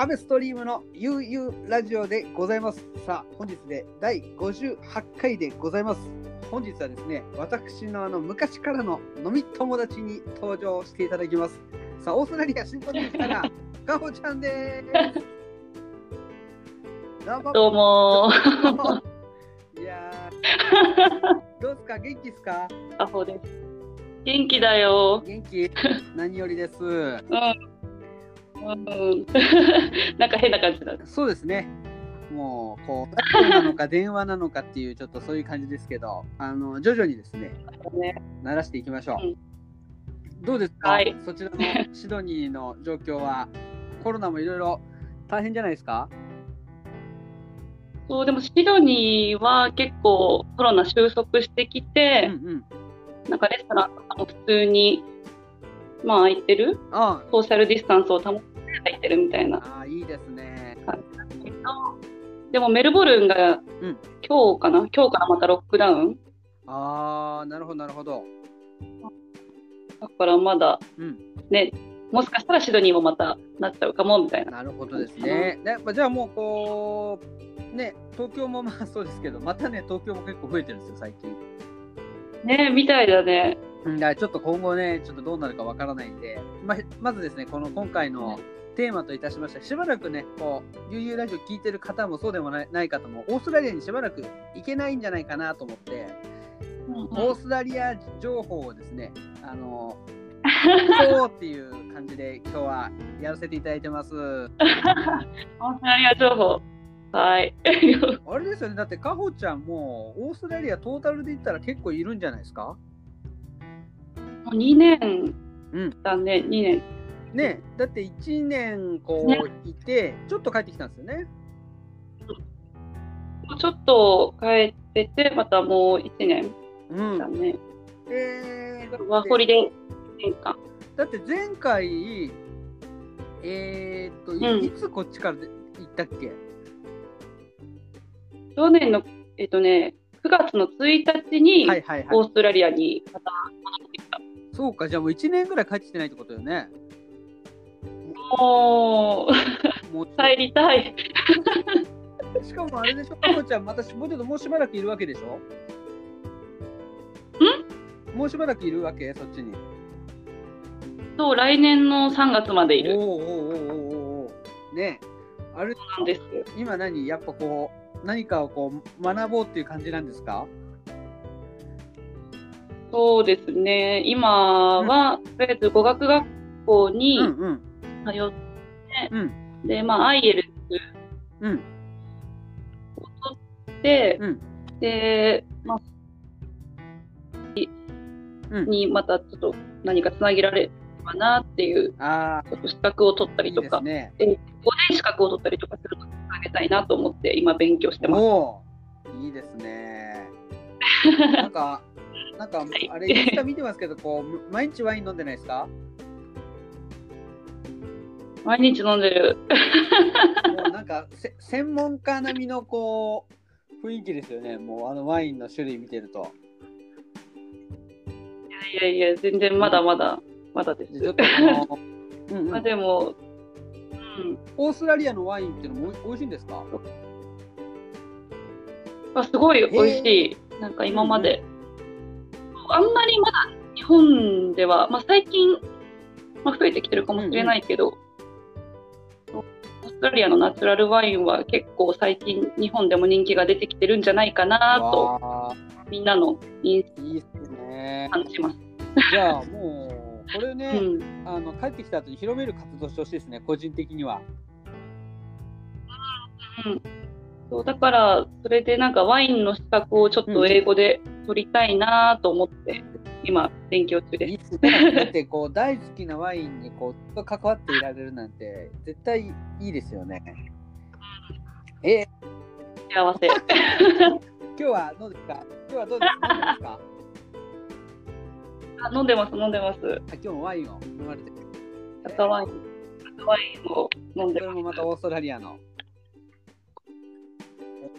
アベストリームのゆうゆうラジオでございます。さあ、本日で第58回でございます。本日はですね、私のあの昔からの飲み友達に登場していただきます。さあ、オーストラリア新婚ですから、かほちゃんです。どうも。どうもいやー、どうですか？元気ですか？ー、アホです。元気だよ。元気？何よりです。うん。うん。なんか変な感じだ。そうですね。もう、こう、ラジオなのか電話なのかっていう、ちょっとそういう感じですけど、あの、徐々にですね、ね、慣らしていきましょう。うんどうですか、はいそちらのシドニーの状況は、コロナもいろいろ大変じゃないですか？そう、でもシドニーは結構コロナ収束してきうんて、うん。なんかレストランとかも普通に、まあ空いてる？あソーシャルディスタンスを保って空いてるみたいなあ、いいですね。でもメルボルンがうん今日かな、今日からまたロックダウン？ああ、なるほど、なるほど。だからまだうん、ね、もしかしたらシドニーもまたなっちゃうかもみたいな。なるほどですね。でやっぱじゃあもう、こう、ね、東京もまあそうですけど、またね、東京も結構増えてるんですよ、最近。ねみたいだね。ちょっと今後ね、ちょっとどうなるかわからないんで、ままずですね、この今回のテーマといたしましては、しばらくね、こう、ゆうゆうラジオ聞いてる方もそうでもないない方も、オーストラリアにしばらく行けないんじゃないかなと思って、オーストラリア情報をですね、あの、そうっていう感じで今日はやらせていただいてます。オーストラリア情報。はい。あれですよね、だってかほちゃんもオーストラリアトータルで言ったら結構いるんじゃないですか？もう2年うんだね、2年。ねだって1年こねういて、ちょっと帰ってきたんですよね。ちょっと帰ってて、またもう1年うんだね。えー、ワーホリで1年間。だって前回、えー、っと、いうんいつこっちからで行ったっけ？去年の、えっとね、9月の1日にはいはいはい。オーストラリアにまた戻ってきた。そうか、じゃあもう1年ぐらい帰ってきてないってことよね。もう、もう帰りたい。しかもあれでしょ、かほちゃん、またしもうちょっともうしばらくいるわけでしょ？ん？もうしばらくいるわけ？そっちに。そう、来年の3月までいる。おおおおおねあれなんですよ。今何？やっぱこう何かをこう学ぼうっていう感じなんですか？そうですね。今は、とりあえず語学学校にうんうん。通って、うん。で、まあ、アイエルうん。で、うん。で、まあ、うん。にまたちょっと何かつなげられればなっていう、あちょっと資格を取ったりとか、ですね。で5年資格を取ったりとかするのにつなげたいなと思って今勉強してます。いいですね。なんかなんかいあれインスタ見てますけどこう 毎日ワイン飲んでないですか？毎日飲んでる。もうなんかせ専門家並みのこう雰囲気ですよね。もうあのワインの種類見てると。いやいや、全然まだまだ、まだです。でちょっと うんうまあん、でも、うん、オーストラリアのワインっていうのも美味しいんですか？あすごい美味しい。なんか今まで、あんまりまだ日本では、まあ、最近、まあ、増えてきてるかもしれないけど、オーストラリアのナチュラルワインは結構最近日本でも人気が出てきてるんじゃないかなとわみんなの印象ーいいですねを。感じます。じゃあもうこれね、うん、あの帰ってきた後に広める活動してほしいですね、個人的には。そうだからそれでなんかワインの資格をちょっと英語で取りたいなと思って今勉強中です。だってこう大好きなワインにこう関わっていられるなんて絶対いいですよね。え？幸せ。今日はどうですか？今日はどうですか？あ飲んでます飲んでます。あ今日もワインを飲まれてる。赤ワイン赤ワインを飲んでます。これもまたオーストラリアの。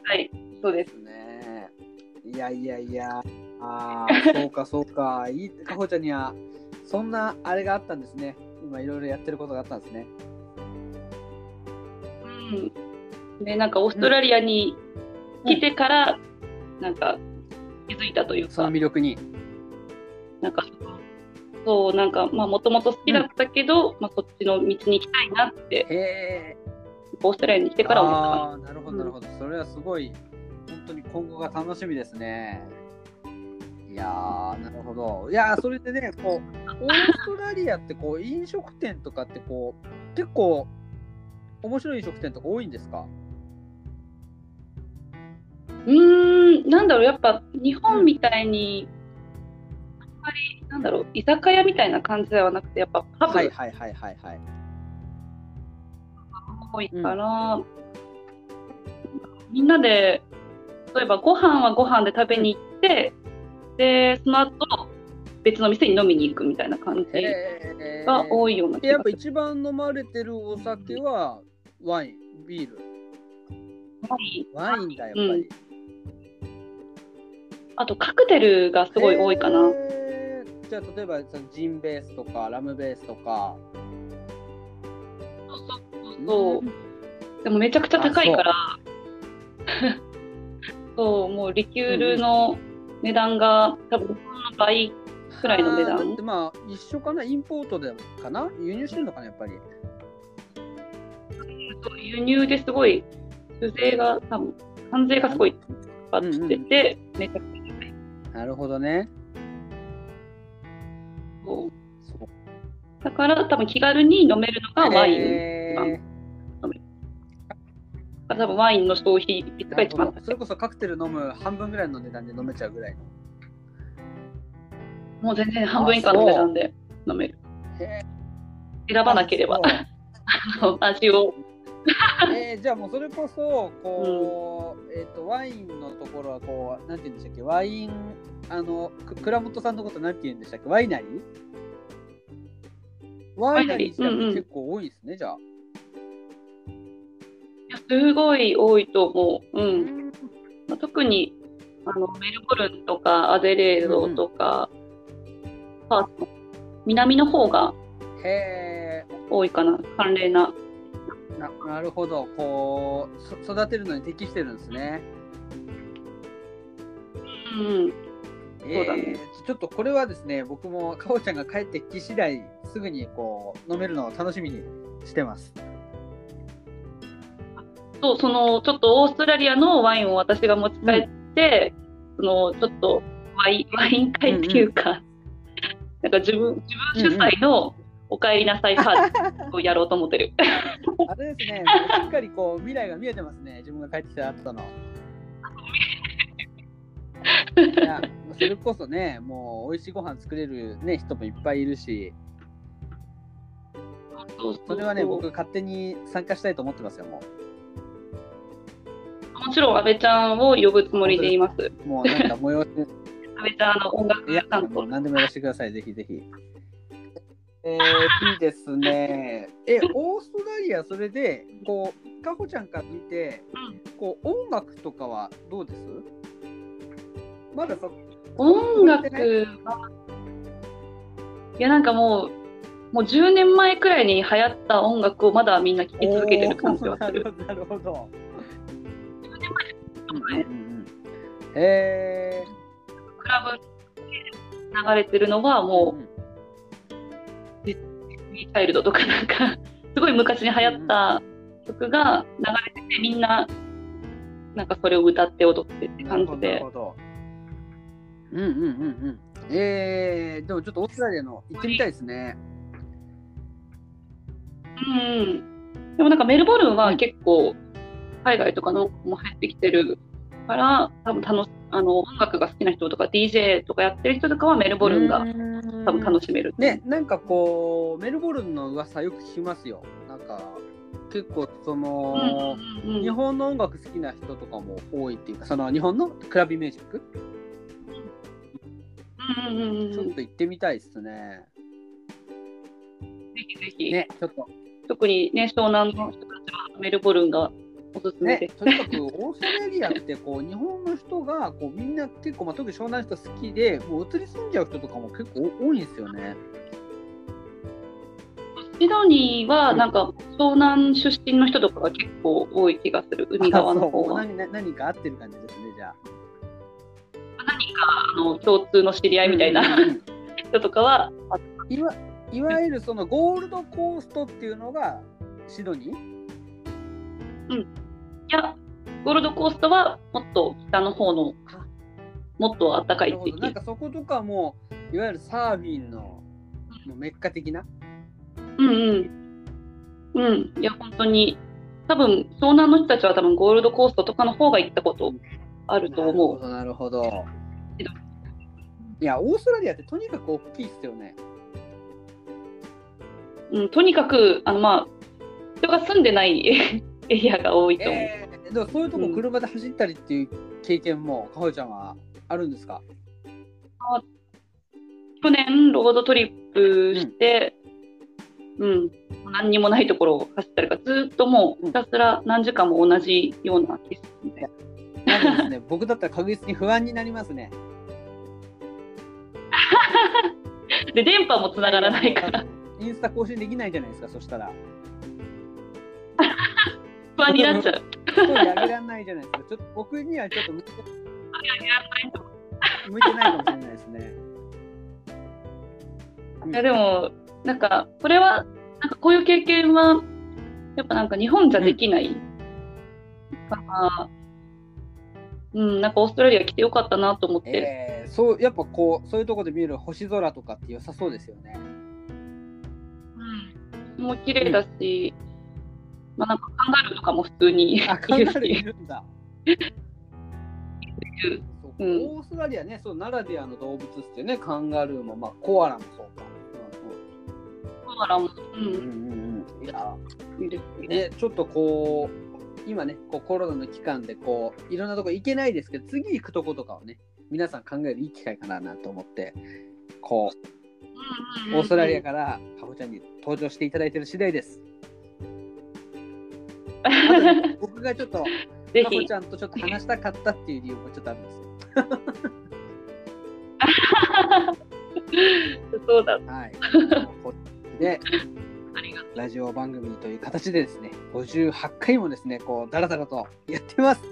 はい、そうです。ね。いやいやいや。ああ、そうかそうか。いいかほちゃんにはそんなあれがあったんですね。今いろいろやってることがあったんですね。うん。で、なんかオーストラリアに来てから、なんか気づいたというかその、魅力に。なんか、そう、なんか、まあ、もともと好きだったけど、まあ、そっちの道に行きたいなって、へえ。オーストラリアに来てから思ったかああー、なるほど、なるほど。それはすごい、本当に今後が楽しみですね。いやー、なるほど。いやー、それでね、こう、オーストラリアって、こう、飲食店とかって、こう、結構、面白い飲食店とか多いんですか？うーん、なんだろう、やっぱ日本みたいに、あんまり、なんだろう、居酒屋みたいな感じではなくて、やっぱパブはいはいはいはいはい。多いから、みんなで、例えばご飯はご飯で食べに行って、で、その後、別の店に飲みに行くみたいな感じが多いような気がする。やっぱ一番飲まれてるお酒はワイン、ビール。ワインだ、やっぱり。あと、カクテルがすごい多いかな。へーじゃあ例えばそのジンベースとかラムベースとか。そう。でもめちゃくちゃ高いから、そう、もうリキュールの値段が多分の倍くらいの値段て。まあ一緒かな？インポートでかな？輸入してるのかなやっぱり。輸入ですごい、酒税が多分、関税がすごいかかってて、めちゃくちゃ高い。なるほどね。そうだから多分気軽に飲めるのがワイン。へーだから多分ワインの消費それこそカクテル飲む半分ぐらいの値段で飲めちゃうぐらいの。もう全然半分以下の値段で飲める。へ選ばなければ、味を。えーじゃあもうそれこそこう、えっ、とワインのところはこうなんて言うんでしたっけ？ワインあのく倉本さんのことなんて言うんでしたっけ？ワイナリー？ワイナリー。自体も結構多いですね、じゃあ。すごい多いと思う。うん。まあ特にあのメルボルンとかアデレードとか、パースの南の方がへ多いかな、寒冷な。えななるほどこうそ育てるのに適してるんですね。うん。そうだねえーちょっとこれはですね僕もかおちゃんが帰ってき次第すぐにこう飲めるのを楽しみにしてます。そう、その、ちょっとオーストラリアのワインを私が持ち帰って、その、ちょっとワイン、ワイン会っていうか、なんか自分、自分主催のお帰りなさいパーティーをやろうと思ってる。あれですね、しっかりこう未来が見えてますね、自分が帰ってきた後の。いや、それこそね、もう美味しいご飯作れる、ね、人もいっぱいいるし、それはね、僕、勝手に参加したいと思ってますよ、ももちろん、安倍ちゃんを呼ぶつもりでいます。う。もうなんか催し、安倍ちゃん、あの、音楽担当。何でもやらせてください、ぜひぜひ。えー、いいですね。え、オーストラリア、それで、こう、かほちゃんから見て、こう、音楽とかはどうです？まだそ、音楽は、いや、なんかもう、もう10年前くらいに流行った音楽をまだみんな聴き続けてる感じはする。なるほど、なるほど。うんうんうんへえ。クラブで流れてるのはもう、チャイルドとかなんか、すごい昔に流行った曲が流れてて、みんな、なんかそれを歌って踊ってって感じでる。ほど。うんうんうんうん。えー、でもちょっとオーストラリアの行ってみたいですね。うん。でもなんかメルボルンは結構、海外とかのも入ってきてるから、多分楽しあの音楽が好きな人とか DJ とかやってる人とかはメルボルンが多分楽しめる。ね、なんかこう、メルボルンの噂よく聞きますよ。なんか、結構その、うんうんうん日本の音楽好きな人とかも多いっていうか、その日本のクラブミュージック、うんうんうんうんちょっと行ってみたいですね。ぜひぜひ、ね、ちょっと、特にね、湘南の人たちはメルボルンがね、とにかくオーストラリアってこう日本の人がこうみんな結構、まあ、特に湘南の人好きでもう移り住んじゃう人とかも結構多いんですよね。シドニーはなんか正東南出身の人とかが結構多い気がする、海側の方は。何何何か合ってる感じですね、じゃあ。何かあの共通の知り合いみたいなうん人とかは、あいわいわゆるそのゴールドコーストっていうのがシドニー？いや、ゴールドコーストはもっと北の方のあ、もっと暖かい地域。なんかそことかもいわゆるサーフィンのもうメッカ的な？うんうん。うん。いや、本当に、多分湘南の人たちは多分ゴールドコーストとかの方が行ったことあると思う。なるほどなるほどいやオーストラリアってとにかく大きいっすよねうん、とにかく、あの、まあ、人が住んでないエリアが多いと思う。えー、でもそういうとこ車で走ったりっていう経験もかほちゃんはあるんですか、去年、ロードトリップして、うん、何にもないところを走ったりとか、ずっともうひたすら何時間も同じような景色みたいな。なんかですね 僕だったら確実に不安になりますね。で、電波もつながらないから、インスタ更新できないじゃないですかそしたら 不安になっちゃう。ストーリー上げられないじゃないですか。ちょっと僕にはちょっと向いて向いてないかもしれないですね。いやでも、なんか、これは、なんかこういう経験は、やっぱなんか日本じゃできない。から、うん、なんかオーストラリア来てよかったなと思って、えー、そうやっぱこうそういうところで見る星空とかって良さそうですよね。うん、もう綺麗だし、まあなんかカンガルーとかも普通にいあカンるガルーいし、るんだ。オーストラリアねそうならではの動物っすよね。カンガルーもまあコアラもそうか、コアラも、ううんうんん、うんうん。いやいいですね。ねちょっとこう今ねこうコロナの期間でこういろんなとこ行けないですけど次行くとことかをね皆さん考えるいい機会かななと思ってこうオーストラリアからかほちゃんに登場していただいてる次第です。僕がちょっとぜひち、ゃんとちょっと話したかったっていう理由もちょっとあるんですよ。そうだ、はい。こでありがとラジオ番組という形でですね58回もですねこうダラダラとやってます。う。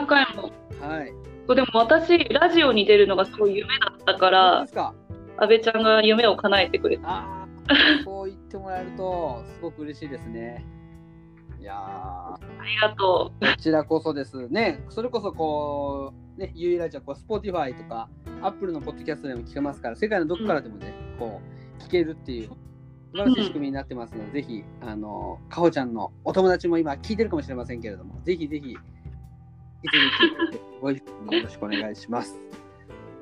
8回も。はい。でも私、ラジオに出るのがすごい夢だったから。阿部ちゃんが夢を叶えてくれた。ってもらえるとすごく嬉しいですね。いやーありがとう。こちらこそですね。それこそこう、ね、ゆいラジオ、こう、Spotify とか、Apple のポッドキャストでも聞けますから、世界のどこからでもね、こう、聞けるっていう、素晴らしい仕組みになってますので、ぜひ、あの、かほちゃんのお友達も今聞いてるかもしれませんけれども、ぜひぜひ、ご一緒によろしくお願いします。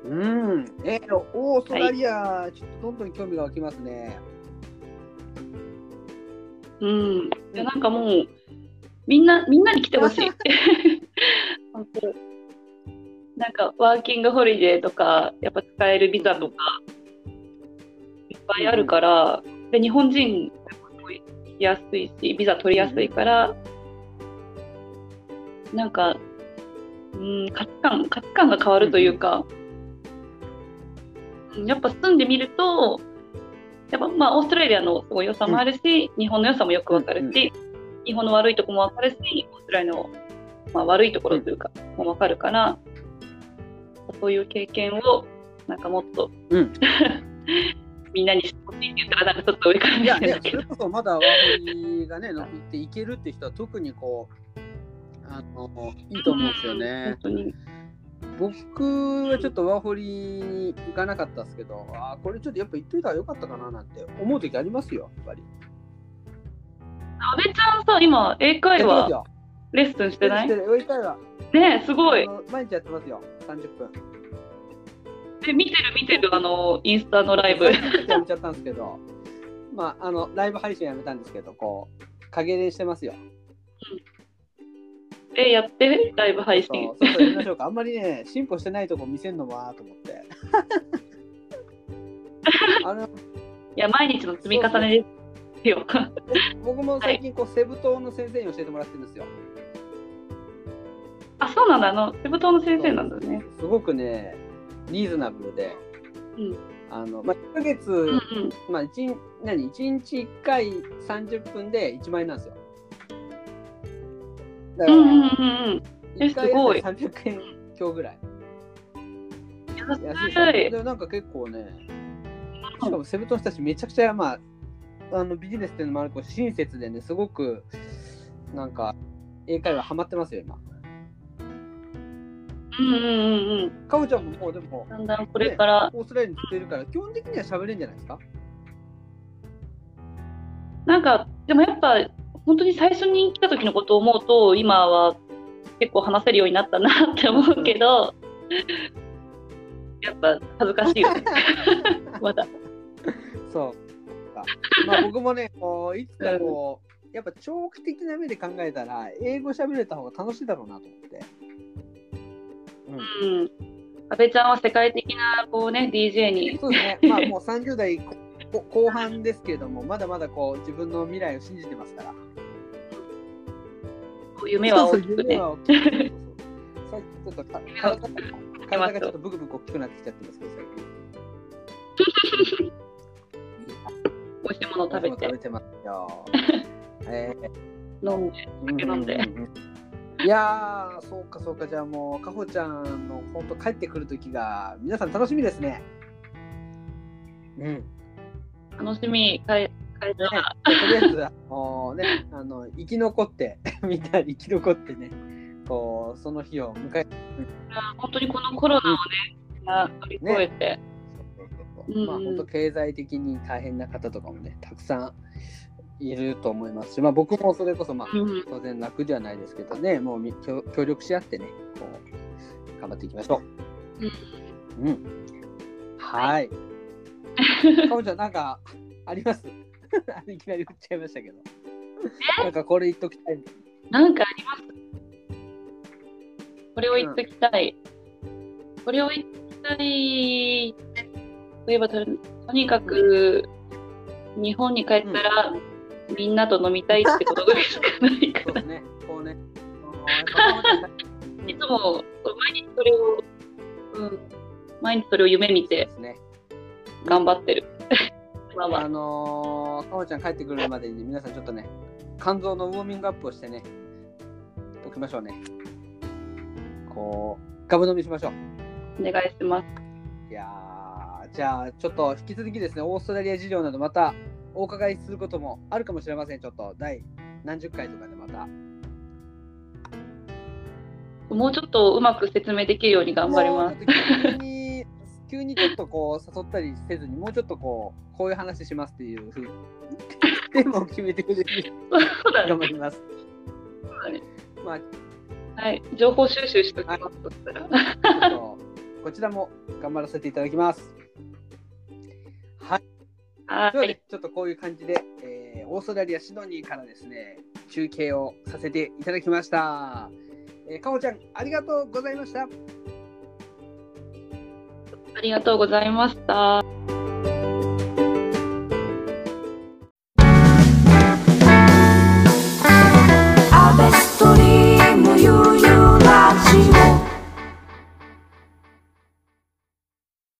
うん、えー、オーストラリア、ちょっとどんどん興味が湧きますね。うん。いやなんかもう、みんな、みんなに来てほしい。本 当なんか、ワーキングホリデーとか、やっぱ使えるビザとか、いっぱいあるから、で、日本人、すごい来やすいし、ビザ取りやすいから、なんか、うん、価値観、価値観が変わるというか、うんやっぱ住んでみると、やっぱまあオーストラリアのすごい良さもあるし、日本の良さもよくわかるし、日本の悪いところもわかるし、オーストラリアの、まあ、悪いところというか、もわかるから、そういう経験をなんかもっと、うん。みんなにしてほしいって言ったらなんかちょっと上から見ていやるけど、それこそまだワーホリがね、乗っていけるって人は特にこう、あのいいと思うんですよね。本。当に。僕はちょっとワーホリに行かなかったですけど、あーこれちょっとやっぱ行っといたらよかったかななんて思う時ありますよ、やっぱり。阿部ちゃんさ、今、英会話。レッスンしてない？英会話ねえすごい毎日やってますよ、30分。え見てる見てる、あの、インスタのライブ。やめちゃったんですけど、まあ、あの、ライブ配信やめたんですけど、こう、影練してますよ。え、やって、ライブ配そ信う。そうそうやりましょうか。あんまりね、進歩してないとこ見せんのもなと思って。あのいや、毎日の積み重ねですよ。僕も最近こう、セブ島の先生に教えてもらってるんですよ。あ、そうなんだ。あの、セブ島の先生なんだね。すごくね、リーズナブルで、うんあの、まあ、1ヶ月、うんうん。まあ、一日何？1日1回30分で1万円なんですよ。だから、うんうんうんうん。え1回すごい300円強ぐらい。安いでしょ安い。でなんか結構ね、しかもセブ島の人たちめちゃくちゃ、まあ、あのビジネスっていうのもあるこう親切でね、すごくなんか英会話ハマってますよ、今。うんうんうんうん。かおちゃんももうでも、だんだんこれから、オーストラリアに来てるから、基本的には喋れるんじゃないですか？なんか、でもやっぱ、本当に最初に来た時のことを思うと、今は結構話せるようになったなって思うけど、やっぱ恥ずかしいよね。まだ。そう。まあ僕もね、こういつかこう、やっぱ長期的な目で考えたら、英語喋れた方が楽しいだろうなと思って。うんうん。阿部ちゃんは世界的なこうね DJ にそうですね、まあもう30代こ後半ですけれども、まだまだこう自分の未来を信じてますから。夢は大きくね。そうそう夢は大きくそうそうそう最近ちょっと体が体がちょっとブクブク大きくなってきちゃってますけど、最近。美味しいもの食べて食べてますよ。えー飲んで。酒飲んでいやー、そうかそうか、じゃあもう、かほちゃんの本当帰ってくる時が、皆さん楽しみですね。うん。楽しみ会会場がとりあえず、あのね、あの生き残って、みんなに生き残ってね、こう、その日を迎え本当にこのコロナをねな乗り越えて、うんまあ、本当経済的に大変な方とかもね、たくさんいると思いますし、まあ、僕もそれこそ、まあ、うん。当然楽ではないですけどね、もうみ協協力し合ってね、こう、頑張っていきましょう。うん。はい。かおちゃん、なんか、あります？いきなり振っちゃいましたけど。なんかこれ言っときたい。なんかあります？これを言っときたい、これを言っときたいといえばととにかく日本に帰ったら、みんなと飲みたいってことぐらいしかないからね。いつも毎日それを、うん、毎日それを夢見て。頑張ってる。まあまあ のー、かおちゃん帰ってくるまでに皆さんちょっとね、肝臓のウォーミングアップをしてね、おきましょうね。こう、ガブ飲みしましょう。お願いします。いやーじゃあちょっと引き続きですね、オーストラリア事情などまたお伺いすることもあるかもしれません。ちょっと第何十回とかでまた。もうちょっとうまく説明できるように頑張ります。急に、ちょっとこう誘ったりせずに、もうちょっとこう、こういう話しますっていうふうに、テーマを決めてくれる。頑張ります。ねまあ、ちはい。情報収集しときます。そしたら。ょっとこちらも頑張らせていただきます。はい。はい。ではね、ちょっとこういう感じで、えーオーストラリア・シドニーからですね、中継をさせていただきました。えー、かおちゃん、ありがとうございました。ありがとうございました。